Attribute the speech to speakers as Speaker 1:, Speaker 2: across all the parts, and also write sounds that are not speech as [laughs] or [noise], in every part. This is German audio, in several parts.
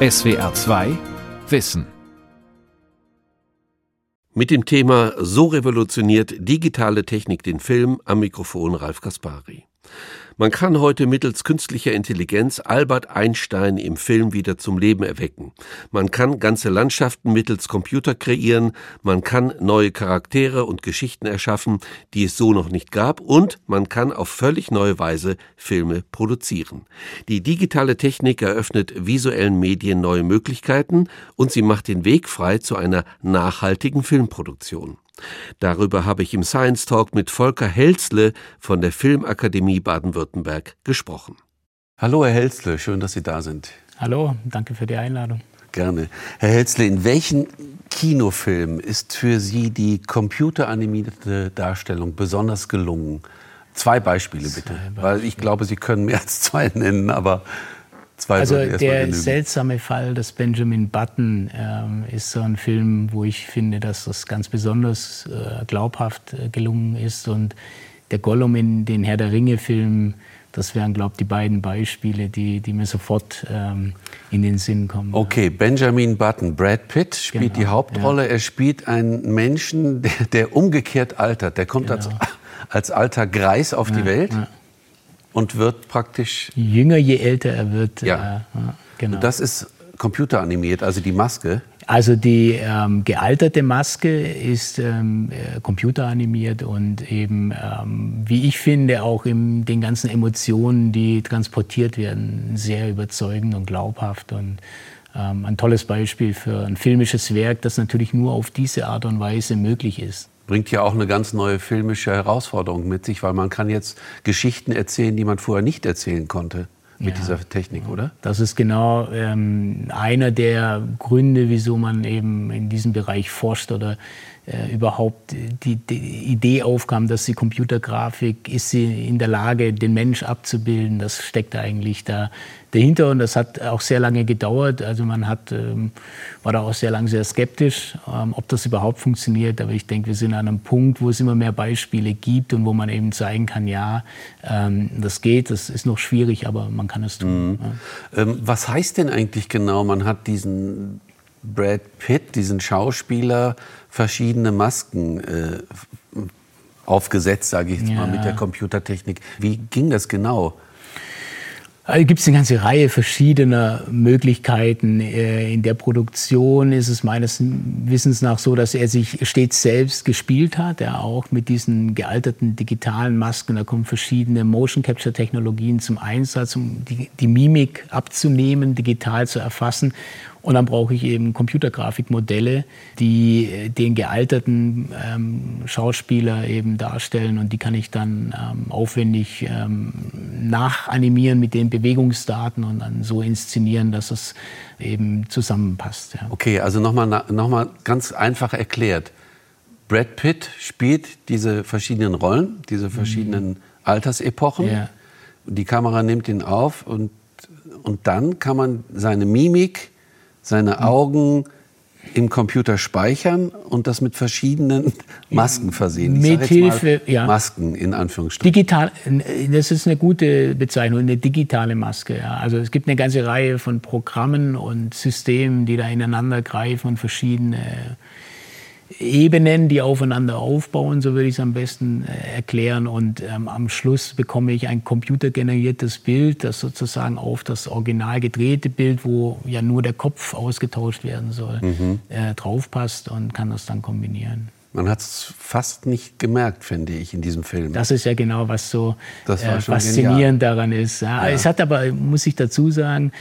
Speaker 1: SWR 2 Wissen.
Speaker 2: Mit dem Thema So revolutioniert digitale Technik den Film am Mikrofon Ralf Kaspari. Man kann heute mittels künstlicher Intelligenz Albert Einstein im Film wieder zum Leben erwecken. Man kann ganze Landschaften mittels Computer kreieren, man kann neue Charaktere und Geschichten erschaffen, die es so noch nicht gab, und man kann auf völlig neue Weise Filme produzieren. Die digitale Technik eröffnet visuellen Medien neue Möglichkeiten und sie macht den Weg frei zu einer nachhaltigen Filmproduktion. Darüber habe ich im Science Talk mit Volker Helzle von der Filmakademie Baden-Württemberg gesprochen.
Speaker 3: Hallo, Herr Helzle, schön, dass Sie da sind.
Speaker 4: Hallo, danke für die Einladung.
Speaker 3: Gerne. Herr Helzle, in welchen Kinofilmen ist für Sie die computeranimierte Darstellung besonders gelungen? Zwei Beispiele bitte, zwei Beispiele. weil ich glaube, Sie können mehr als zwei nennen, aber
Speaker 4: Zwei also der seltsame Fall des Benjamin Button ähm, ist so ein Film, wo ich finde, dass das ganz besonders äh, glaubhaft äh, gelungen ist. Und der Gollum in den Herr der Ringe-Filmen, das wären, glaube ich, die beiden Beispiele, die, die mir sofort ähm, in den Sinn kommen.
Speaker 3: Okay, Benjamin Button, Brad Pitt spielt genau, die Hauptrolle. Ja. Er spielt einen Menschen, [laughs] der, der umgekehrt altert. Der kommt genau. als, als alter Greis auf ja, die Welt. Ja und wird praktisch.
Speaker 4: Jünger, je älter er wird.
Speaker 3: Ja. Äh, genau. Und das ist computeranimiert, also die Maske.
Speaker 4: Also die ähm, gealterte Maske ist ähm, äh, computeranimiert und eben, ähm, wie ich finde, auch in den ganzen Emotionen, die transportiert werden, sehr überzeugend und glaubhaft und ähm, ein tolles Beispiel für ein filmisches Werk, das natürlich nur auf diese Art und Weise möglich ist
Speaker 3: bringt ja auch eine ganz neue filmische Herausforderung mit sich, weil man kann jetzt Geschichten erzählen, die man vorher nicht erzählen konnte mit ja, dieser Technik, oder?
Speaker 4: Das ist genau ähm, einer der Gründe, wieso man eben in diesem Bereich forscht oder äh, überhaupt die, die, Idee aufkam, dass die Computergrafik ist sie in der Lage, den Mensch abzubilden. Das steckt eigentlich da dahinter und das hat auch sehr lange gedauert. Also man hat, ähm, war da auch sehr lange sehr skeptisch, ähm, ob das überhaupt funktioniert. Aber ich denke, wir sind an einem Punkt, wo es immer mehr Beispiele gibt und wo man eben zeigen kann, ja, ähm, das geht, das ist noch schwierig, aber man kann es tun. Mhm.
Speaker 3: Ja. Ähm, was heißt denn eigentlich genau, man hat diesen Brad Pitt, diesen Schauspieler, verschiedene Masken äh, aufgesetzt, sage ich jetzt ja. mal, mit der Computertechnik. Wie ging das genau?
Speaker 4: Also gibt es eine ganze Reihe verschiedener Möglichkeiten. Äh, in der Produktion ist es meines Wissens nach so, dass er sich stets selbst gespielt hat, er auch mit diesen gealterten digitalen Masken. Da kommen verschiedene Motion Capture Technologien zum Einsatz, um die, die Mimik abzunehmen, digital zu erfassen. Und dann brauche ich eben Computergrafikmodelle, die äh, den gealterten ähm, Schauspieler eben darstellen und die kann ich dann ähm, aufwendig ähm, nachanimieren mit den Bewegungsdaten und dann so inszenieren, dass es eben zusammenpasst.
Speaker 3: Ja. Okay, also nochmal noch mal ganz einfach erklärt. Brad Pitt spielt diese verschiedenen Rollen, diese verschiedenen mhm. Altersepochen. Ja. Die Kamera nimmt ihn auf und, und dann kann man seine Mimik seine Augen im Computer speichern und das mit verschiedenen Masken versehen.
Speaker 4: Ich mit Hilfe, ja.
Speaker 3: Masken in Anführungsstrichen.
Speaker 4: Digital, das ist eine gute Bezeichnung, eine digitale Maske. Ja. Also es gibt eine ganze Reihe von Programmen und Systemen, die da ineinander greifen und verschiedene Ebenen, die aufeinander aufbauen, so würde ich es am besten äh, erklären. Und ähm, am Schluss bekomme ich ein computergeneriertes Bild, das sozusagen auf das original gedrehte Bild, wo ja nur der Kopf ausgetauscht werden soll, mhm. äh, draufpasst und kann das dann kombinieren.
Speaker 3: Man hat es fast nicht gemerkt, finde ich, in diesem Film.
Speaker 4: Das ist ja genau, was so äh, faszinierend genial. daran ist. Ja. Ja. Es hat aber, muss ich dazu sagen,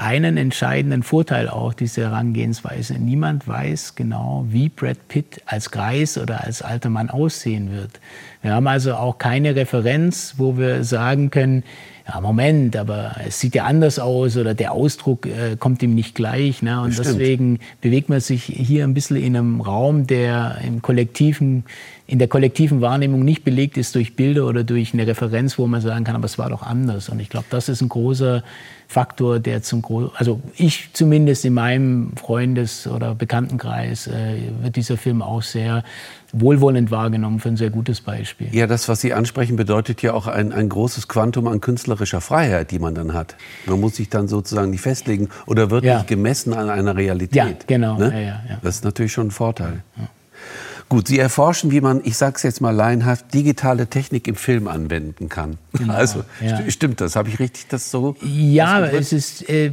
Speaker 4: einen entscheidenden Vorteil auch dieser Herangehensweise. Niemand weiß genau, wie Brad Pitt als Greis oder als alter Mann aussehen wird. Wir haben also auch keine Referenz, wo wir sagen können, ja, Moment, aber es sieht ja anders aus oder der Ausdruck äh, kommt ihm nicht gleich. Ne? Und deswegen bewegt man sich hier ein bisschen in einem Raum, der im kollektiven, in der kollektiven Wahrnehmung nicht belegt ist durch Bilder oder durch eine Referenz, wo man sagen kann, aber es war doch anders. Und ich glaube, das ist ein großer Faktor, der zum Gro also ich zumindest in meinem Freundes- oder Bekanntenkreis äh, wird dieser Film auch sehr wohlwollend wahrgenommen für ein sehr gutes Beispiel.
Speaker 3: Ja, das, was Sie ansprechen, bedeutet ja auch ein, ein großes Quantum an künstlerischer Freiheit, die man dann hat. Man muss sich dann sozusagen nicht festlegen oder wird ja. nicht gemessen an einer Realität.
Speaker 4: Ja, genau.
Speaker 3: Ne? Ja, ja, das ist natürlich schon ein Vorteil. Gut, Sie erforschen, wie man, ich sage es jetzt mal laienhaft, digitale Technik im Film anwenden kann. Genau, also ja. stimmt das? Habe ich richtig das so?
Speaker 4: Ja, es ist äh,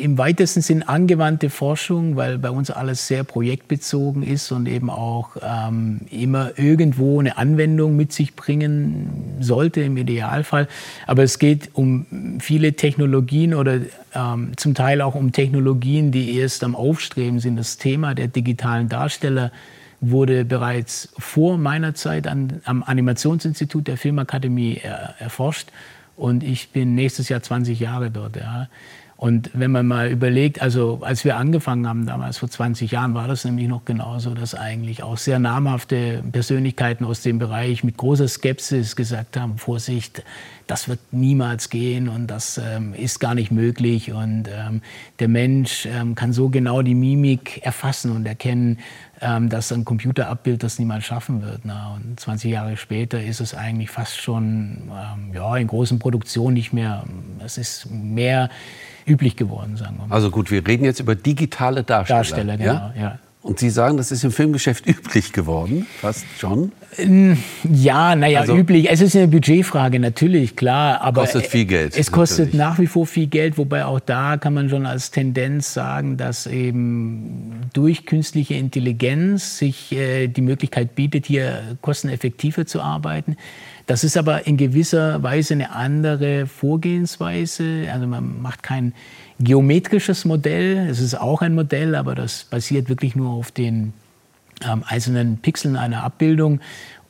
Speaker 4: im weitesten Sinn angewandte Forschung, weil bei uns alles sehr projektbezogen ist und eben auch ähm, immer irgendwo eine Anwendung mit sich bringen sollte im Idealfall. Aber es geht um viele Technologien oder ähm, zum Teil auch um Technologien, die erst am Aufstreben sind. Das Thema der digitalen Darsteller wurde bereits vor meiner Zeit an, am Animationsinstitut der Filmakademie er, erforscht. Und ich bin nächstes Jahr 20 Jahre dort. Ja. Und wenn man mal überlegt, also als wir angefangen haben damals vor 20 Jahren, war das nämlich noch genauso, dass eigentlich auch sehr namhafte Persönlichkeiten aus dem Bereich mit großer Skepsis gesagt haben, Vorsicht, das wird niemals gehen und das ähm, ist gar nicht möglich. Und ähm, der Mensch ähm, kann so genau die Mimik erfassen und erkennen, ähm, dass ein Computerabbild das niemals schaffen wird. Na. Und 20 Jahre später ist es eigentlich fast schon ähm, ja, in großen Produktionen nicht mehr, es ist mehr üblich geworden, sagen wir
Speaker 3: mal. Also gut, wir reden jetzt über digitale Darsteller.
Speaker 4: Darsteller, genau, ja. ja.
Speaker 3: Und Sie sagen, das ist im Filmgeschäft [laughs] üblich geworden, fast schon?
Speaker 4: Ähm, ja, naja, also, üblich. Es ist eine Budgetfrage, natürlich, klar. Aber
Speaker 3: kostet viel Geld.
Speaker 4: Es kostet natürlich. nach wie vor viel Geld, wobei auch da kann man schon als Tendenz sagen, dass eben durch künstliche Intelligenz sich äh, die Möglichkeit bietet, hier kosteneffektiver zu arbeiten. Das ist aber in gewisser Weise eine andere Vorgehensweise. Also man macht kein geometrisches Modell. Es ist auch ein Modell, aber das basiert wirklich nur auf den ähm, einzelnen Pixeln einer Abbildung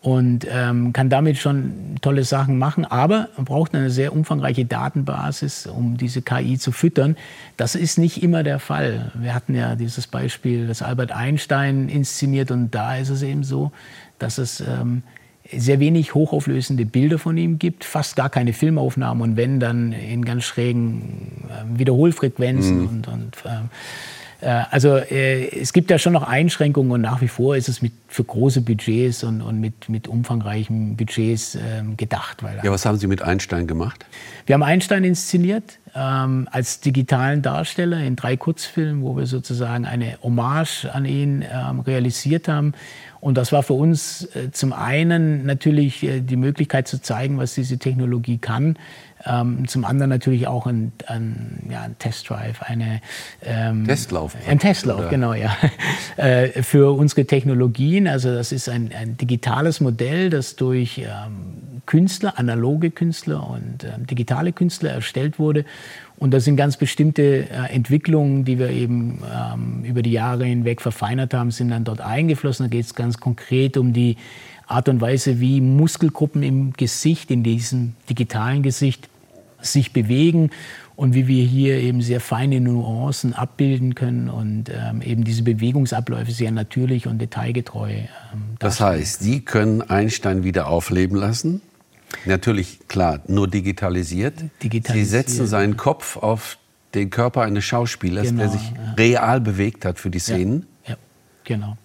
Speaker 4: und ähm, kann damit schon tolle Sachen machen, aber man braucht eine sehr umfangreiche Datenbasis, um diese KI zu füttern. Das ist nicht immer der Fall. Wir hatten ja dieses Beispiel, das Albert Einstein inszeniert und da ist es eben so, dass es ähm, sehr wenig hochauflösende Bilder von ihm gibt, fast gar keine Filmaufnahmen und wenn, dann in ganz schrägen äh, Wiederholfrequenzen. Mhm. Und, und äh, äh, also äh, es gibt ja schon noch Einschränkungen und nach wie vor ist es mit, für große Budgets und, und mit, mit umfangreichen Budgets ähm, gedacht.
Speaker 3: Ja, was haben Sie mit Einstein gemacht?
Speaker 4: Wir haben Einstein inszeniert ähm, als digitalen Darsteller in drei Kurzfilmen, wo wir sozusagen eine Hommage an ihn ähm, realisiert haben. Und das war für uns äh, zum einen natürlich äh, die Möglichkeit zu zeigen, was diese Technologie kann. Ähm, zum anderen natürlich auch ein, ein, ja, ein Testdrive, eine
Speaker 3: ähm, Testlauf.
Speaker 4: Ein Testlauf, oder? genau, ja. [laughs] äh, für unsere Technologien. Also das ist ein, ein digitales Modell, das durch ähm, Künstler, analoge Künstler und ähm, digitale Künstler erstellt wurde und das sind ganz bestimmte äh, Entwicklungen, die wir eben ähm, über die Jahre hinweg verfeinert haben, sind dann dort eingeflossen. Da geht es ganz konkret um die Art und Weise, wie Muskelgruppen im Gesicht, in diesem digitalen Gesicht, sich bewegen und wie wir hier eben sehr feine Nuancen abbilden können und ähm, eben diese Bewegungsabläufe sehr natürlich und detailgetreu. Ähm,
Speaker 3: das heißt, Sie können Einstein wieder aufleben lassen? Natürlich, klar, nur digitalisiert. digitalisiert. Sie setzen seinen Kopf auf den Körper eines Schauspielers, genau, der sich ja. real bewegt hat für die Szenen.
Speaker 4: Ja, ja genau.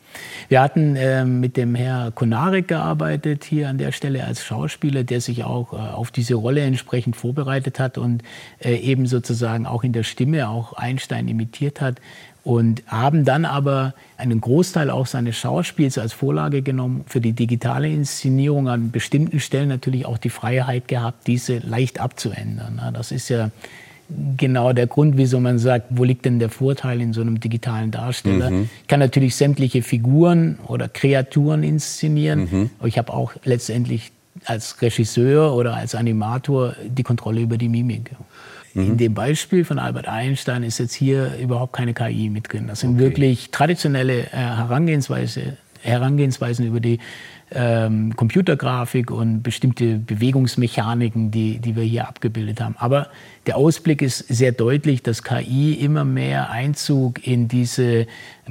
Speaker 4: Wir hatten äh, mit dem Herr Konarek gearbeitet hier an der Stelle als Schauspieler, der sich auch äh, auf diese Rolle entsprechend vorbereitet hat und äh, eben sozusagen auch in der Stimme auch Einstein imitiert hat und haben dann aber einen Großteil auch seines Schauspiels als Vorlage genommen für die digitale Inszenierung an bestimmten Stellen natürlich auch die Freiheit gehabt, diese leicht abzuändern. Das ist ja genau der Grund, wieso man sagt, wo liegt denn der Vorteil in so einem digitalen Darsteller? Mhm. Ich kann natürlich sämtliche Figuren oder Kreaturen inszenieren, mhm. aber ich habe auch letztendlich als Regisseur oder als Animator die Kontrolle über die Mimik. Mhm. In dem Beispiel von Albert Einstein ist jetzt hier überhaupt keine KI mit drin. Das sind okay. wirklich traditionelle äh, Herangehensweise, Herangehensweisen über die ähm, Computergrafik und bestimmte Bewegungsmechaniken, die, die wir hier abgebildet haben. Aber der Ausblick ist sehr deutlich, dass KI immer mehr Einzug in diese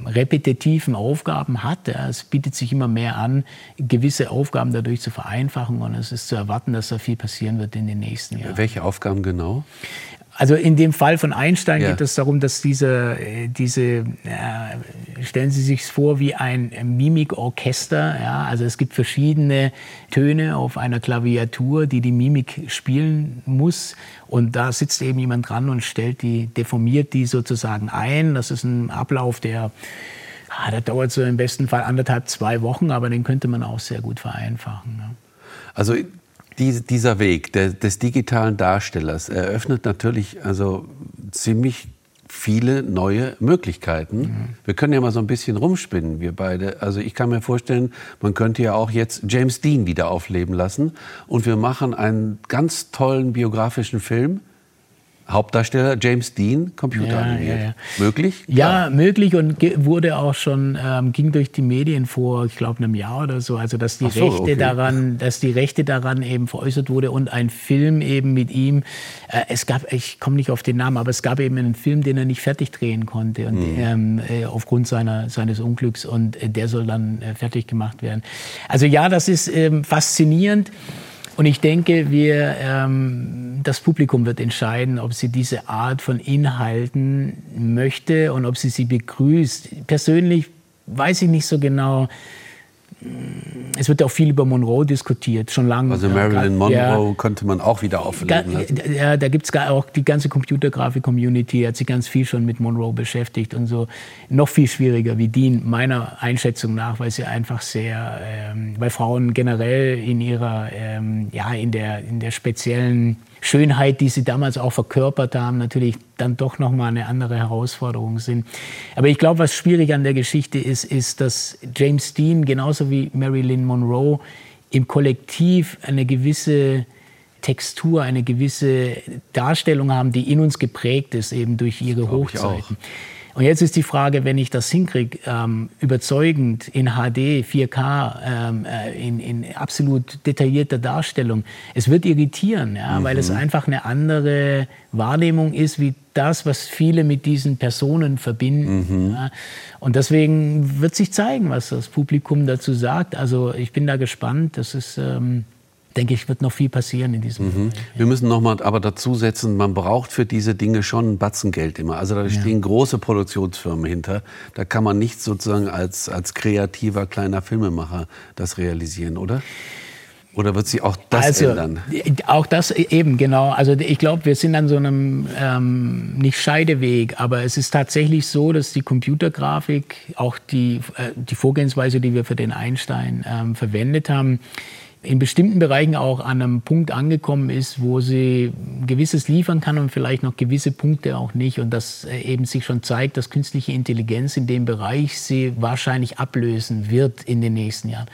Speaker 4: repetitiven Aufgaben hat. Es bietet sich immer mehr an, gewisse Aufgaben dadurch zu vereinfachen und es ist zu erwarten, dass da viel passieren wird in den nächsten Jahren.
Speaker 3: Welche Aufgaben genau?
Speaker 4: Also in dem Fall von Einstein ja. geht es darum, dass diese, äh, diese äh, stellen Sie sich vor wie ein Mimikorchester. Ja? Also es gibt verschiedene Töne auf einer Klaviatur, die die Mimik spielen muss. Und da sitzt eben jemand dran und stellt die, deformiert die sozusagen ein. Das ist ein Ablauf, der Ah, das dauert so im besten Fall anderthalb, zwei Wochen, aber den könnte man auch sehr gut vereinfachen. Ja.
Speaker 3: Also die, dieser Weg der, des digitalen Darstellers eröffnet natürlich also ziemlich viele neue Möglichkeiten. Mhm. Wir können ja mal so ein bisschen rumspinnen, wir beide. Also ich kann mir vorstellen, man könnte ja auch jetzt James Dean wieder aufleben lassen und wir machen einen ganz tollen biografischen Film Hauptdarsteller James Dean Computer ja, ja, ja. Möglich?
Speaker 4: Ja, möglich und wurde auch schon, ähm, ging durch die Medien vor, ich glaube, einem Jahr oder so, also dass die so, Rechte okay. daran, [laughs] dass die Rechte daran eben veräußert wurde und ein Film eben mit ihm. Äh, es gab, ich komme nicht auf den Namen, aber es gab eben einen Film, den er nicht fertig drehen konnte und, mhm. ähm, äh, aufgrund seiner, seines Unglücks und äh, der soll dann äh, fertig gemacht werden. Also ja, das ist ähm, faszinierend. Und ich denke, wir, ähm, das Publikum wird entscheiden, ob sie diese Art von Inhalten möchte und ob sie sie begrüßt. Persönlich weiß ich nicht so genau, es wird auch viel über Monroe diskutiert, schon lange.
Speaker 3: Also Marilyn Monroe ja, könnte man auch wieder aufleben lassen.
Speaker 4: Ja, da gibt es auch die ganze Computergrafik-Community, hat sich ganz viel schon mit Monroe beschäftigt und so. Noch viel schwieriger wie Dean, meiner Einschätzung nach, weil sie einfach sehr, ähm, weil Frauen generell in ihrer, ähm, ja, in der, in der speziellen Schönheit, die sie damals auch verkörpert haben, natürlich dann doch noch mal eine andere Herausforderung sind. Aber ich glaube, was schwierig an der Geschichte ist, ist, dass James Dean genauso wie Marilyn Monroe im Kollektiv eine gewisse Textur, eine gewisse Darstellung haben, die in uns geprägt ist, eben durch ihre Hochzeiten. Und jetzt ist die Frage, wenn ich das hinkriege, ähm, überzeugend in HD, 4K, ähm, äh, in, in, absolut detaillierter Darstellung, es wird irritieren, ja, mhm. weil es einfach eine andere Wahrnehmung ist, wie das, was viele mit diesen Personen verbinden. Mhm. Ja. Und deswegen wird sich zeigen, was das Publikum dazu sagt. Also ich bin da gespannt. Das ist ähm, denke ich, wird noch viel passieren in diesem mhm.
Speaker 3: Wir müssen noch mal aber dazu setzen, man braucht für diese Dinge schon ein Batzen Geld immer. Also da ja. stehen große Produktionsfirmen hinter. Da kann man nicht sozusagen als, als kreativer kleiner Filmemacher das realisieren, oder? Oder wird sich auch das also, ändern?
Speaker 4: Auch das eben, genau. Also ich glaube, wir sind an so einem ähm, nicht Scheideweg, aber es ist tatsächlich so, dass die Computergrafik, auch die, äh, die Vorgehensweise, die wir für den Einstein ähm, verwendet haben, in bestimmten Bereichen auch an einem Punkt angekommen ist, wo sie gewisses liefern kann und vielleicht noch gewisse Punkte auch nicht. Und dass äh, eben sich schon zeigt, dass künstliche Intelligenz in dem Bereich sie wahrscheinlich ablösen wird in den nächsten Jahren.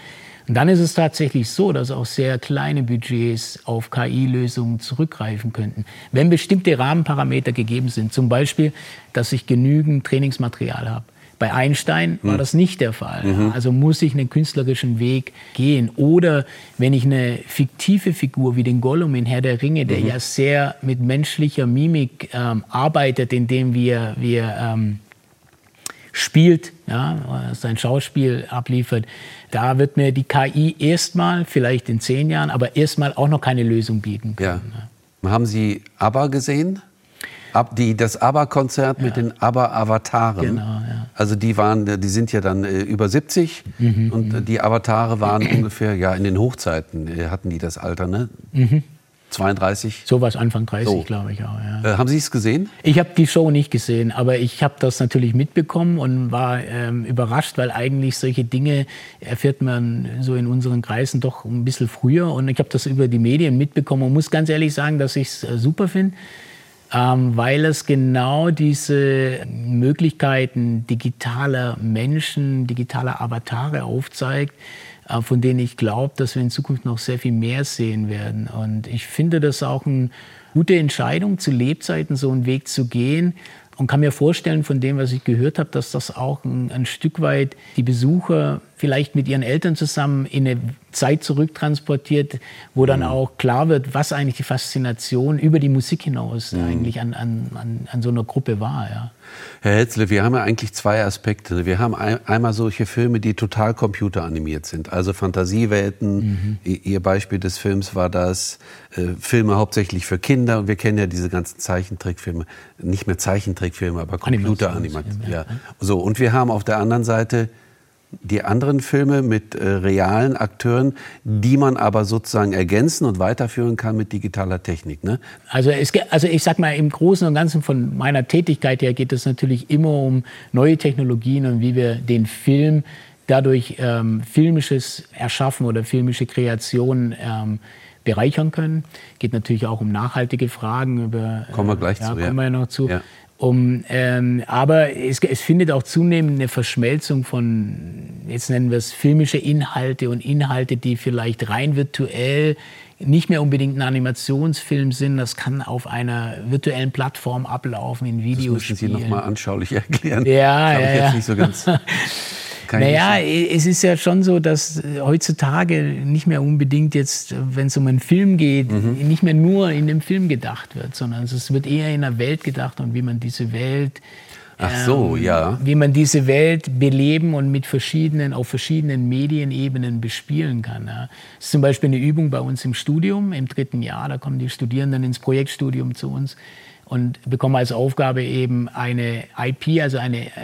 Speaker 4: Und dann ist es tatsächlich so, dass auch sehr kleine Budgets auf KI-Lösungen zurückgreifen könnten, wenn bestimmte Rahmenparameter gegeben sind. Zum Beispiel, dass ich genügend Trainingsmaterial habe bei Einstein war hm. das nicht der Fall. Mhm. Also muss ich einen künstlerischen Weg gehen. Oder wenn ich eine fiktive Figur wie den Gollum in Herr der Ringe, der mhm. ja sehr mit menschlicher Mimik ähm, arbeitet, indem wir, wir ähm, spielt, ja, sein Schauspiel abliefert, da wird mir die KI erstmal, vielleicht in zehn Jahren, aber erstmal auch noch keine Lösung bieten können.
Speaker 3: Ja. Haben Sie ABBA gesehen? Ab, die, das ABBA-Konzert ja. mit den ABBA-Avataren. Genau, ja. Also die waren, die sind ja dann äh, über 70 mhm, und mhm. die Avatare waren ungefähr, ja, in den Hochzeiten äh, hatten die das Alter, ne? Mhm. 32?
Speaker 4: Sowas Anfang 30, so. glaube ich auch. Ja.
Speaker 3: Äh, haben Sie es gesehen?
Speaker 4: Ich habe die Show nicht gesehen, aber ich habe das natürlich mitbekommen und war ähm, überrascht, weil eigentlich solche Dinge erfährt man so in unseren Kreisen doch ein bisschen früher. Und ich habe das über die Medien mitbekommen und muss ganz ehrlich sagen, dass ich es äh, super finde ähm, weil es genau diese Möglichkeiten digitaler Menschen, digitaler Avatare aufzeigt, äh, von denen ich glaube, dass wir in Zukunft noch sehr viel mehr sehen werden. Und ich finde das auch eine gute Entscheidung, zu Lebzeiten so einen Weg zu gehen. Und kann mir vorstellen, von dem, was ich gehört habe, dass das auch ein, ein Stück weit die Besucher vielleicht mit ihren Eltern zusammen in eine Zeit zurücktransportiert, wo dann mhm. auch klar wird, was eigentlich die Faszination über die Musik hinaus mhm. eigentlich an, an, an, an, so einer Gruppe war. Ja.
Speaker 3: Herr Hetzle, wir haben ja eigentlich zwei Aspekte. Wir haben ein, einmal solche Filme, die total computeranimiert sind, also Fantasiewelten. Mhm. Ihr Beispiel des Films war das, äh, Filme hauptsächlich für Kinder. Und wir kennen ja diese ganzen Zeichentrickfilme, nicht mehr Zeichentrickfilme, aber Computeranimation. Ja. So, und wir haben auf der anderen Seite die anderen Filme mit äh, realen Akteuren, die man aber sozusagen ergänzen und weiterführen kann mit digitaler Technik. Ne?
Speaker 4: Also, es, also ich sag mal, im Großen und Ganzen von meiner Tätigkeit her geht es natürlich immer um neue Technologien und wie wir den Film dadurch ähm, filmisches Erschaffen oder filmische Kreation ähm, bereichern können. Geht natürlich auch um nachhaltige Fragen. Über,
Speaker 3: kommen wir gleich
Speaker 4: äh, ja,
Speaker 3: zu.
Speaker 4: Kommen wir ja noch zu. Ja. Um, ähm, aber es, es, findet auch zunehmend eine Verschmelzung von, jetzt nennen wir es filmische Inhalte und Inhalte, die vielleicht rein virtuell nicht mehr unbedingt ein Animationsfilm sind. Das kann auf einer virtuellen Plattform ablaufen, in Videospielen. Das
Speaker 3: müssen Sie nochmal anschaulich [laughs] erklären.
Speaker 4: Ja,
Speaker 3: das
Speaker 4: ja, ja.
Speaker 3: Jetzt nicht so [laughs] ganz
Speaker 4: naja, es ist ja schon so, dass äh, heutzutage nicht mehr unbedingt jetzt, wenn es um einen Film geht, mhm. nicht mehr nur in dem Film gedacht wird, sondern es wird eher in der Welt gedacht und wie man diese Welt
Speaker 3: Ach so, ähm, ja.
Speaker 4: Wie man diese Welt beleben und mit verschiedenen, auf verschiedenen Medienebenen bespielen kann. Ja. Das ist zum Beispiel eine Übung bei uns im Studium, im dritten Jahr. Da kommen die Studierenden ins Projektstudium zu uns und bekommen als Aufgabe eben eine IP, also eine, äh,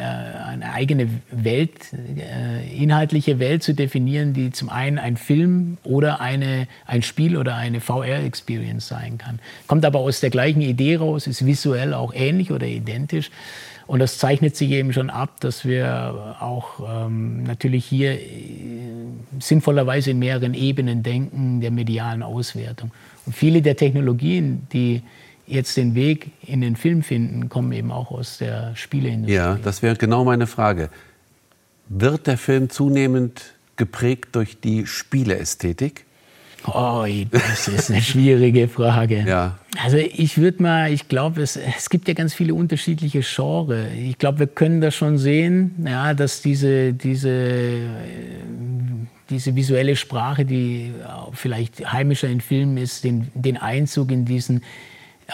Speaker 4: eine eigene Welt, äh, inhaltliche Welt zu definieren, die zum einen ein Film oder eine, ein Spiel oder eine VR-Experience sein kann. Kommt aber aus der gleichen Idee raus, ist visuell auch ähnlich oder identisch. Und das zeichnet sich eben schon ab, dass wir auch ähm, natürlich hier äh, sinnvollerweise in mehreren Ebenen denken der medialen Auswertung. Und viele der Technologien, die jetzt den Weg in den Film finden, kommen eben auch aus der Spieleindustrie.
Speaker 3: Ja, das wäre genau meine Frage. Wird der Film zunehmend geprägt durch die Spieleästhetik?
Speaker 4: Oh, das ist eine [laughs] schwierige Frage.
Speaker 3: Ja.
Speaker 4: Also ich würde mal, ich glaube, es, es gibt ja ganz viele unterschiedliche Genres. Ich glaube, wir können das schon sehen, ja, dass diese, diese, diese visuelle Sprache, die vielleicht heimischer in Filmen ist, den, den Einzug in diesen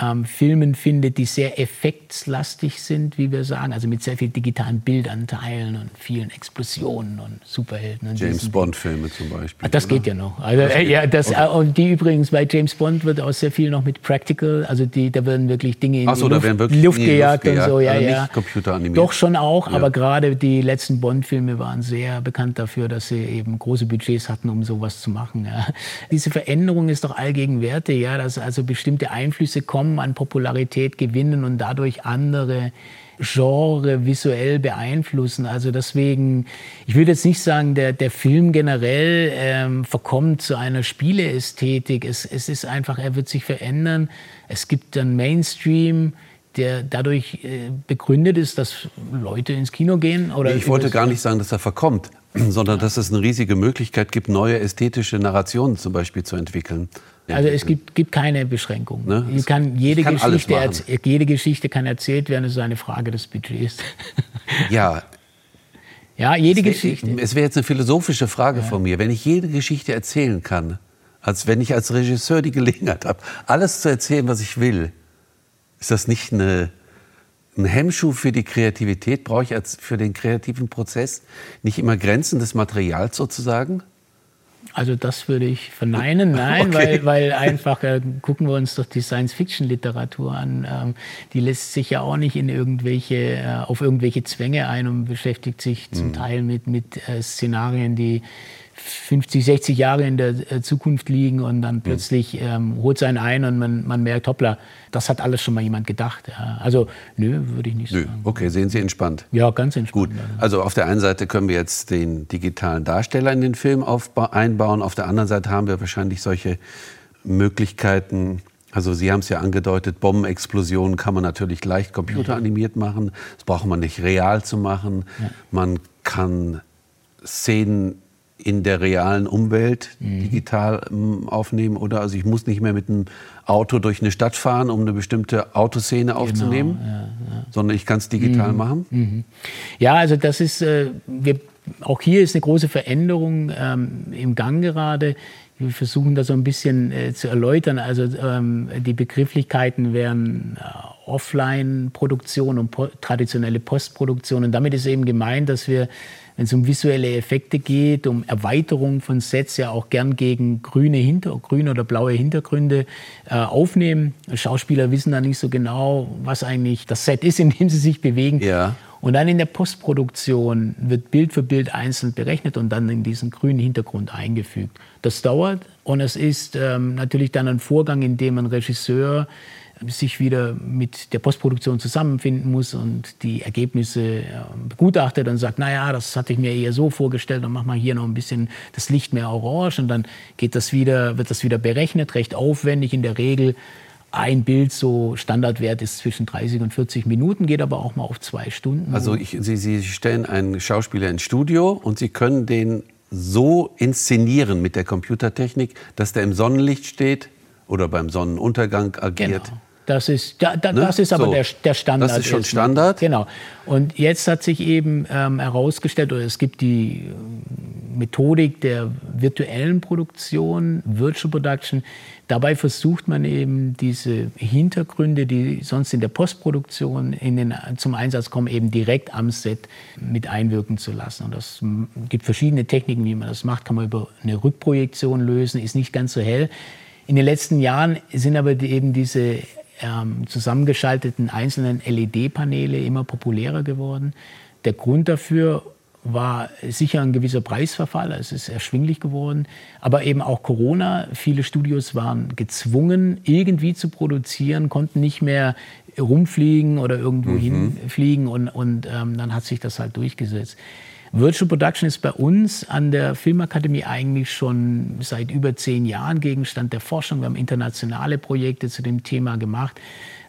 Speaker 4: ähm, Filmen findet, die sehr effektslastig sind, wie wir sagen, also mit sehr viel digitalen Bildanteilen und vielen Explosionen und Superhelden. Und
Speaker 3: James Bond-Filme zum Beispiel.
Speaker 4: Ach, das oder? geht ja noch. Also, das äh, ja, das, okay. äh, die übrigens bei James Bond wird auch sehr viel noch mit Practical, also die, da werden wirklich Dinge in
Speaker 3: Ach so,
Speaker 4: die Luft,
Speaker 3: Luft,
Speaker 4: Luft gejagt und so. Ja,
Speaker 3: also
Speaker 4: ja.
Speaker 3: Nicht computeranimiert.
Speaker 4: Doch schon auch, ja. aber gerade die letzten Bond-Filme waren sehr bekannt dafür, dass sie eben große Budgets hatten, um sowas zu machen. Ja. Diese Veränderung ist doch allgegenwärtig, ja, dass also bestimmte Einflüsse kommen kommen, an Popularität gewinnen und dadurch andere Genre visuell beeinflussen. Also deswegen, ich würde jetzt nicht sagen, der, der Film generell ähm, verkommt zu einer Spieleästhetik. Es, es ist einfach, er wird sich verändern. Es gibt dann Mainstream, der dadurch äh, begründet ist, dass Leute ins Kino gehen? Oder
Speaker 3: ich wollte gar nicht sagen, dass er verkommt, [clears throat] sondern dass es eine riesige Möglichkeit gibt, neue ästhetische Narrationen zum Beispiel zu entwickeln.
Speaker 4: Also es gibt, gibt keine Beschränkung. Ne? Kann jede, kann Geschichte jede Geschichte kann erzählt werden, es ist eine Frage des Budgets.
Speaker 3: Ja. [laughs]
Speaker 4: Ja, jede es wär, Geschichte.
Speaker 3: Es wäre jetzt eine philosophische Frage ja. von mir. Wenn ich jede Geschichte erzählen kann, als wenn ich als Regisseur die Gelegenheit habe, alles zu erzählen, was ich will, ist das nicht eine, ein Hemmschuh für die Kreativität? Brauche ich als, für den kreativen Prozess nicht immer Grenzen des Materials sozusagen?
Speaker 4: Also das würde ich verneinen, [laughs] nein, okay. weil, weil einfach äh, gucken wir uns doch die Science-Fiction-Literatur an. Ähm, die lässt sich ja auch nicht in irgendwelche, äh, auf irgendwelche Zwänge ein und beschäftigt sich zum mhm. Teil mit, mit äh, Szenarien, die 50, 60 Jahre in der äh, Zukunft liegen und dann hm. plötzlich ähm, holt es einen ein und man, man merkt, hoppla, das hat alles schon mal jemand gedacht. Ja. Also, nö, würde ich nicht nö. sagen.
Speaker 3: Okay, sehen Sie entspannt.
Speaker 4: Ja, ganz entspannt.
Speaker 3: Gut, also auf der einen Seite können wir jetzt den digitalen Darsteller in den Film einbauen, auf der anderen Seite haben wir wahrscheinlich solche Möglichkeiten, also Sie haben es ja angedeutet, Bombenexplosionen kann man natürlich leicht computeranimiert machen. Das braucht man nicht real zu machen. Ja. Man kann Szenen in der realen Umwelt mhm. digital ähm, aufnehmen oder also ich muss nicht mehr mit einem Auto durch eine Stadt fahren, um eine bestimmte Autoszene genau, aufzunehmen, ja, ja. sondern ich kann es digital
Speaker 4: mhm.
Speaker 3: machen.
Speaker 4: Mhm. Ja, also das ist, äh, wir auch hier ist eine große Veränderung ähm, im Gang gerade. Wir versuchen das so ein bisschen äh, zu erläutern. Also ähm, die Begrifflichkeiten wären äh, Offline-Produktion und po traditionelle Postproduktion. Und damit ist eben gemeint, dass wir wenn es um visuelle Effekte geht, um Erweiterung von Sets ja auch gern gegen grüne, Hinter grüne oder blaue Hintergründe äh, aufnehmen. Schauspieler wissen da nicht so genau, was eigentlich das Set ist, in dem sie sich bewegen.
Speaker 3: Ja.
Speaker 4: Und dann in der Postproduktion wird Bild für Bild einzeln berechnet und dann in diesen grünen Hintergrund eingefügt. Das dauert und es ist ähm, natürlich dann ein Vorgang, in dem ein Regisseur sich wieder mit der Postproduktion zusammenfinden muss und die Ergebnisse begutachtet und sagt, naja, das hatte ich mir eher so vorgestellt, dann machen wir hier noch ein bisschen das Licht mehr orange und dann geht das wieder, wird das wieder berechnet, recht aufwendig in der Regel. Ein Bild, so Standardwert ist zwischen 30 und 40 Minuten, geht aber auch mal auf zwei Stunden.
Speaker 3: Also ich, Sie, Sie stellen einen Schauspieler ins Studio und Sie können den so inszenieren mit der Computertechnik, dass der im Sonnenlicht steht oder beim Sonnenuntergang agiert.
Speaker 4: Genau. Das ist, da, da, ne? das ist aber so. der, der Standard.
Speaker 3: Das ist schon Standard?
Speaker 4: Genau. Und jetzt hat sich eben ähm, herausgestellt, oder es gibt die Methodik der virtuellen Produktion, Virtual Production. Dabei versucht man eben diese Hintergründe, die sonst in der Postproduktion in den, zum Einsatz kommen, eben direkt am Set mit einwirken zu lassen. Und das gibt verschiedene Techniken, wie man das macht. Kann man über eine Rückprojektion lösen, ist nicht ganz so hell. In den letzten Jahren sind aber eben diese ähm, zusammengeschalteten einzelnen LED-Paneele immer populärer geworden. Der Grund dafür war sicher ein gewisser Preisverfall, es ist erschwinglich geworden, aber eben auch Corona. Viele Studios waren gezwungen, irgendwie zu produzieren, konnten nicht mehr rumfliegen oder irgendwo mhm. hinfliegen und, und ähm, dann hat sich das halt durchgesetzt. Virtual Production ist bei uns an der Filmakademie eigentlich schon seit über zehn Jahren Gegenstand der Forschung. Wir haben internationale Projekte zu dem Thema gemacht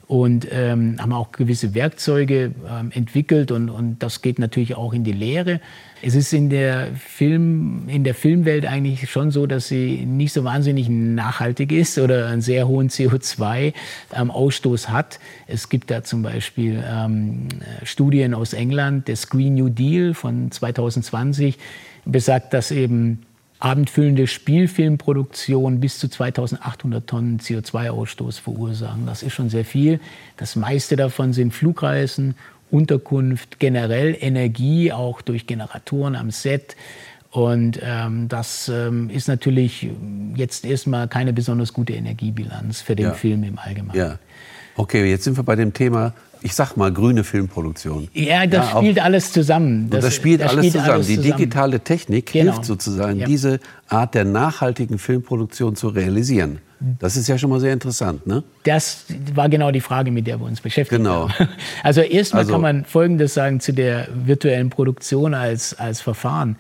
Speaker 4: und ähm, haben auch gewisse Werkzeuge ähm, entwickelt und, und das geht natürlich auch in die Lehre. Es ist in der, Film, in der Filmwelt eigentlich schon so, dass sie nicht so wahnsinnig nachhaltig ist oder einen sehr hohen CO2-Ausstoß ähm, hat. Es gibt da zum Beispiel ähm, Studien aus England, der Green New Deal von 2020 besagt, dass eben abendfüllende Spielfilmproduktion bis zu 2800 Tonnen CO2-Ausstoß verursachen. Das ist schon sehr viel. Das meiste davon sind Flugreisen, Unterkunft, generell Energie, auch durch Generatoren am Set. Und ähm, das ähm, ist natürlich jetzt erstmal keine besonders gute Energiebilanz für den ja. Film im Allgemeinen.
Speaker 3: Ja. Okay, jetzt sind wir bei dem Thema ich sag mal, grüne Filmproduktion.
Speaker 4: Ja, das ja, spielt alles zusammen.
Speaker 3: Das, das spielt, das alles, spielt zusammen. alles, zusammen. Die digitale Technik genau. hilft sozusagen, ja. diese Art der nachhaltigen Filmproduktion zu realisieren. Das ist ja schon mal sehr interessant, ne?
Speaker 4: Das war genau die Frage, mit der wir uns beschäftigt
Speaker 3: genau.
Speaker 4: haben. [laughs] Also erstmal also, kann man Folgendes sagen zu der virtuellen Produktion als, als Verfahren.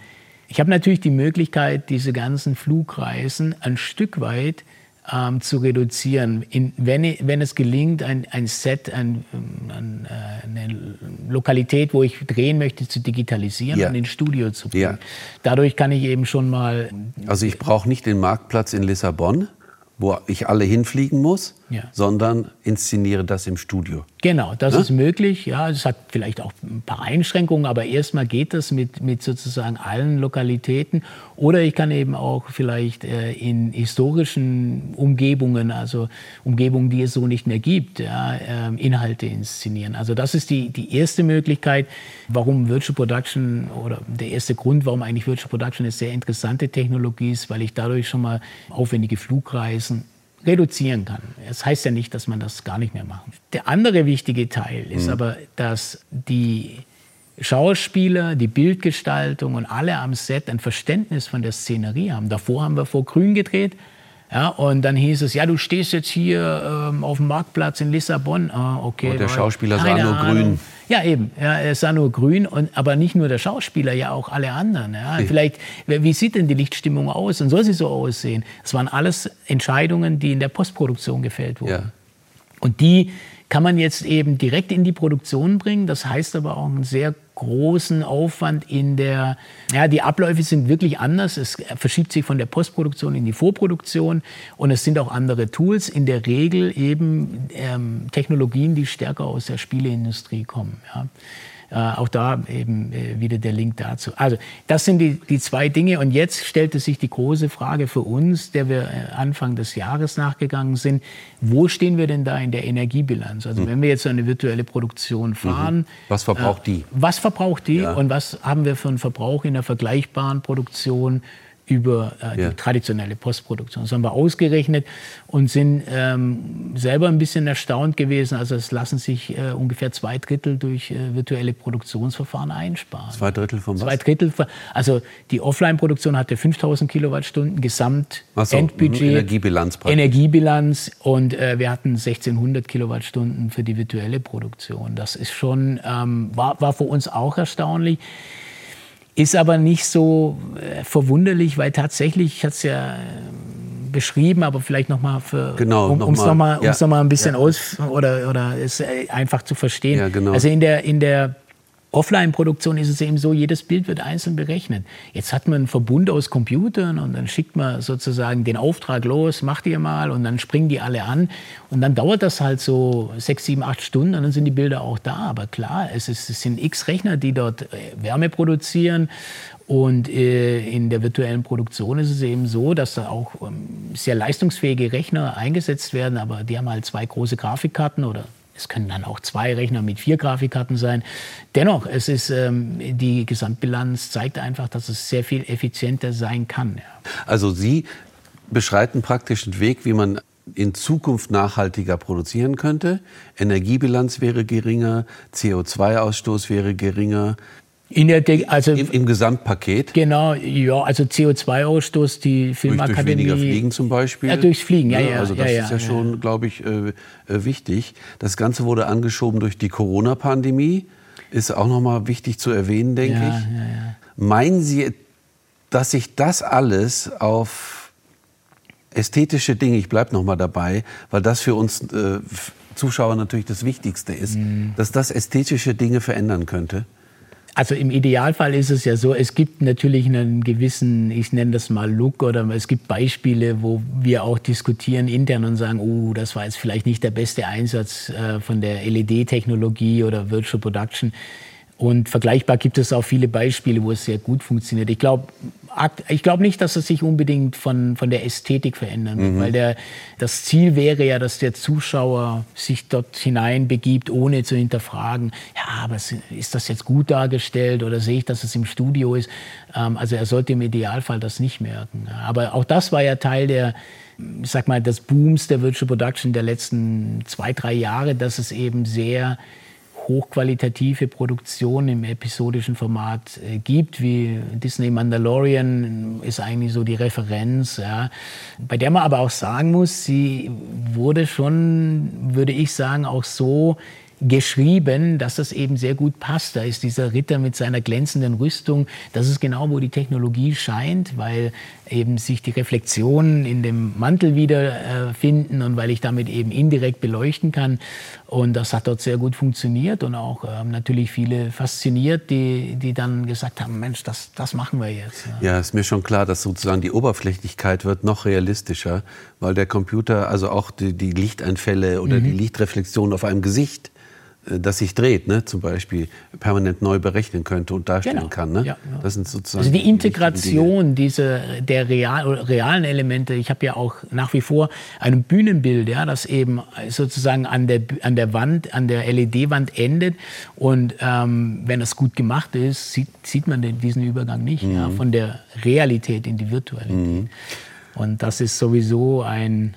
Speaker 4: Ich habe natürlich die Möglichkeit, diese ganzen Flugreisen ein Stück weit ähm, zu reduzieren. In, wenn, wenn, es gelingt, ein, ein Set, ein, ein, äh, eine Lokalität, wo ich drehen möchte, zu digitalisieren ja. und ins Studio zu bringen. Ja. Dadurch kann ich eben schon mal.
Speaker 3: Also ich brauche nicht den Marktplatz in Lissabon, wo ich alle hinfliegen muss, ja. sondern inszeniere das im Studio.
Speaker 4: Genau, das ja? ist möglich. Ja, es hat vielleicht auch ein paar Einschränkungen, aber erstmal geht das mit, mit sozusagen allen Lokalitäten. Oder ich kann eben auch vielleicht äh, in historischen Umgebungen, also Umgebungen, die es so nicht mehr gibt, ja, äh, Inhalte inszenieren. Also das ist die, die erste Möglichkeit, warum Virtual Production oder der erste Grund, warum eigentlich Virtual Production eine sehr interessante Technologie ist, weil ich dadurch schon mal aufwendige Flugreisen reduzieren kann. Das heißt ja nicht, dass man das gar nicht mehr machen. Der andere wichtige Teil ist mhm. aber, dass die Schauspieler, die Bildgestaltung und alle am Set ein Verständnis von der Szenerie haben. Davor haben wir vor Grün gedreht. Ja, und dann hieß es, ja, du stehst jetzt hier ähm, auf dem Marktplatz in Lissabon. Ah, okay.
Speaker 3: Und der Schauspieler sah nur grün.
Speaker 4: Ja, eben. Ja, er sah nur grün, und, aber nicht nur der Schauspieler, ja auch alle anderen. Ja. Vielleicht, wie sieht denn die Lichtstimmung aus und soll sie so aussehen? Das waren alles Entscheidungen, die in der Postproduktion gefällt wurden. Ja. Und die kann man jetzt eben direkt in die Produktion bringen. Das heißt aber auch ein sehr großen Aufwand in der, ja, die Abläufe sind wirklich anders. Es verschiebt sich von der Postproduktion in die Vorproduktion und es sind auch andere Tools. In der Regel eben ähm, Technologien, die stärker aus der Spieleindustrie kommen. Ja. Äh, auch da eben äh, wieder der Link dazu. Also das sind die, die zwei Dinge. Und jetzt stellte sich die große Frage für uns, der wir äh, Anfang des Jahres nachgegangen sind, wo stehen wir denn da in der Energiebilanz? Also mhm. wenn wir jetzt eine virtuelle Produktion mhm. fahren. Mhm.
Speaker 3: Was verbraucht die?
Speaker 4: Was verbraucht die ja. und was haben wir für einen Verbrauch in der vergleichbaren Produktion über äh, ja. die traditionelle Postproduktion. Das haben wir ausgerechnet und sind ähm, selber ein bisschen erstaunt gewesen. Also es lassen sich äh, ungefähr zwei Drittel durch äh, virtuelle Produktionsverfahren einsparen.
Speaker 3: Zwei Drittel vom
Speaker 4: Zwei Drittel. Also die Offline-Produktion hatte 5000 Kilowattstunden Gesamt so, Endbudget.
Speaker 3: Energiebilanz.
Speaker 4: Praktisch. Energiebilanz und äh, wir hatten 1600 Kilowattstunden für die virtuelle Produktion. Das ist schon, ähm, war, war für uns auch erstaunlich. Ist aber nicht so äh, verwunderlich, weil tatsächlich, ich hatte es ja äh, beschrieben, aber vielleicht nochmal für,
Speaker 3: genau,
Speaker 4: um es nochmal ja. noch ein bisschen ja. aus oder, oder es äh, einfach zu verstehen.
Speaker 3: Ja, genau.
Speaker 4: Also in der, in der Offline-Produktion ist es eben so, jedes Bild wird einzeln berechnet. Jetzt hat man einen Verbund aus Computern und dann schickt man sozusagen den Auftrag los, macht ihr mal und dann springen die alle an. Und dann dauert das halt so sechs, sieben, acht Stunden und dann sind die Bilder auch da. Aber klar, es, ist, es sind x Rechner, die dort äh, Wärme produzieren. Und äh, in der virtuellen Produktion ist es eben so, dass da auch ähm, sehr leistungsfähige Rechner eingesetzt werden, aber die haben halt zwei große Grafikkarten oder es können dann auch zwei Rechner mit vier Grafikkarten sein. Dennoch, es ist, ähm, die Gesamtbilanz zeigt einfach, dass es sehr viel effizienter sein kann. Ja.
Speaker 3: Also Sie beschreiten praktisch einen Weg, wie man in Zukunft nachhaltiger produzieren könnte. Energiebilanz wäre geringer, CO2-Ausstoß wäre geringer,
Speaker 4: in der De also
Speaker 3: Im, Im, Gesamtpaket?
Speaker 4: Genau, ja, also CO2-Ausstoß, die Filmakademie.
Speaker 3: Durch, durch weniger Fliegen zum Beispiel?
Speaker 4: Ja, durchs Fliegen, ja, ja.
Speaker 3: Also das
Speaker 4: ja,
Speaker 3: ist ja, ja schon, glaube ich, äh, äh, wichtig. Das Ganze wurde angeschoben durch die Corona-Pandemie. Ist auch nochmal wichtig zu erwähnen, denke
Speaker 4: ja,
Speaker 3: ich.
Speaker 4: Ja, ja.
Speaker 3: Meinen Sie, dass sich das alles auf ästhetische Dinge, ich bleibe nochmal dabei, weil das für uns äh, Zuschauer natürlich das Wichtigste ist, mhm. dass das ästhetische Dinge verändern könnte?
Speaker 4: Also im Idealfall ist es ja so, es gibt natürlich einen gewissen, ich nenne das mal Look oder es gibt Beispiele, wo wir auch diskutieren intern und sagen, oh, das war jetzt vielleicht nicht der beste Einsatz äh, von der LED-Technologie oder Virtual Production. Und vergleichbar gibt es auch viele Beispiele, wo es sehr gut funktioniert. Ich glaube ich glaub nicht, dass es sich unbedingt von, von der Ästhetik verändern wird, mhm. weil der, das Ziel wäre ja, dass der Zuschauer sich dort hinein begibt, ohne zu hinterfragen, ja, aber ist das jetzt gut dargestellt oder sehe ich, dass es im Studio ist? Ähm, also er sollte im Idealfall das nicht merken. Aber auch das war ja Teil der, ich sag mal, des Booms der Virtual Production der letzten zwei, drei Jahre, dass es eben sehr hochqualitative Produktion im episodischen Format äh, gibt, wie Disney Mandalorian ist eigentlich so die Referenz, ja, bei der man aber auch sagen muss, sie wurde schon, würde ich sagen, auch so geschrieben, dass das eben sehr gut passt. Da ist dieser Ritter mit seiner glänzenden Rüstung. Das ist genau, wo die Technologie scheint, weil eben sich die Reflexionen in dem Mantel wiederfinden äh, und weil ich damit eben indirekt beleuchten kann. Und das hat dort sehr gut funktioniert und auch ähm, natürlich viele fasziniert, die, die dann gesagt haben, Mensch, das, das machen wir jetzt.
Speaker 3: Ja. ist mir schon klar, dass sozusagen die Oberflächlichkeit wird noch realistischer, weil der Computer, also auch die, die Lichteinfälle oder mhm. die Lichtreflexion auf einem Gesicht das sich dreht, ne, zum Beispiel permanent neu berechnen könnte und darstellen genau. kann. Ne? Ja, ja.
Speaker 4: Das sind sozusagen also die Integration dieser der real, realen Elemente. Ich habe ja auch nach wie vor ein Bühnenbild, ja, das eben sozusagen an der an der Wand, an der LED-Wand endet und ähm, wenn das gut gemacht ist, sieht, sieht man den, diesen Übergang nicht mhm. ja, von der Realität in die Virtualität. Mhm. Und das ist sowieso ein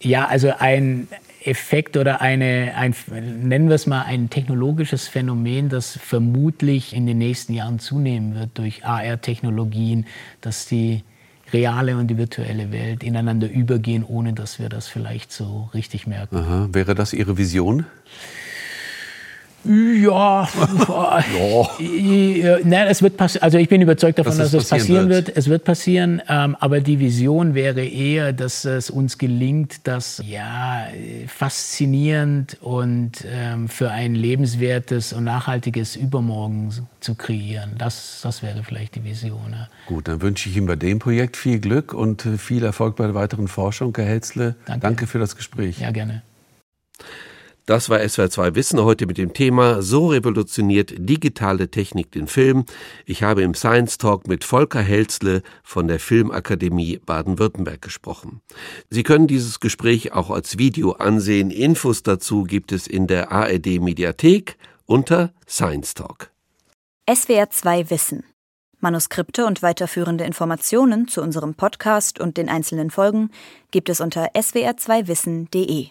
Speaker 4: ja, also ein Effekt oder eine, ein, nennen wir es mal, ein technologisches Phänomen, das vermutlich in den nächsten Jahren zunehmen wird durch AR-Technologien, dass die reale und die virtuelle Welt ineinander übergehen, ohne dass wir das vielleicht so richtig merken.
Speaker 3: Aha. Wäre das Ihre Vision? [laughs]
Speaker 4: Ja, ja. Nein, es wird passieren. Also ich bin überzeugt davon, dass, dass es passieren wird. wird. Es wird passieren, ähm, aber die Vision wäre eher, dass es uns gelingt, das ja faszinierend und ähm, für ein lebenswertes und nachhaltiges Übermorgen zu kreieren. Das, das wäre vielleicht die Vision. Ja.
Speaker 5: Gut, dann wünsche ich Ihnen bei dem Projekt viel Glück und viel Erfolg bei der weiteren Forschung, Herr Hetzle. Danke. Danke für das Gespräch.
Speaker 4: Ja, gerne.
Speaker 3: Das war SWR 2 Wissen heute mit dem Thema So revolutioniert digitale Technik den Film. Ich habe im Science Talk mit Volker Helzle von der Filmakademie Baden-Württemberg gesprochen. Sie können dieses Gespräch auch als Video ansehen. Infos dazu gibt es in der ARD Mediathek unter Science Talk.
Speaker 6: SWR 2 Wissen. Manuskripte und weiterführende Informationen zu unserem Podcast und den einzelnen Folgen gibt es unter swr2wissen.de.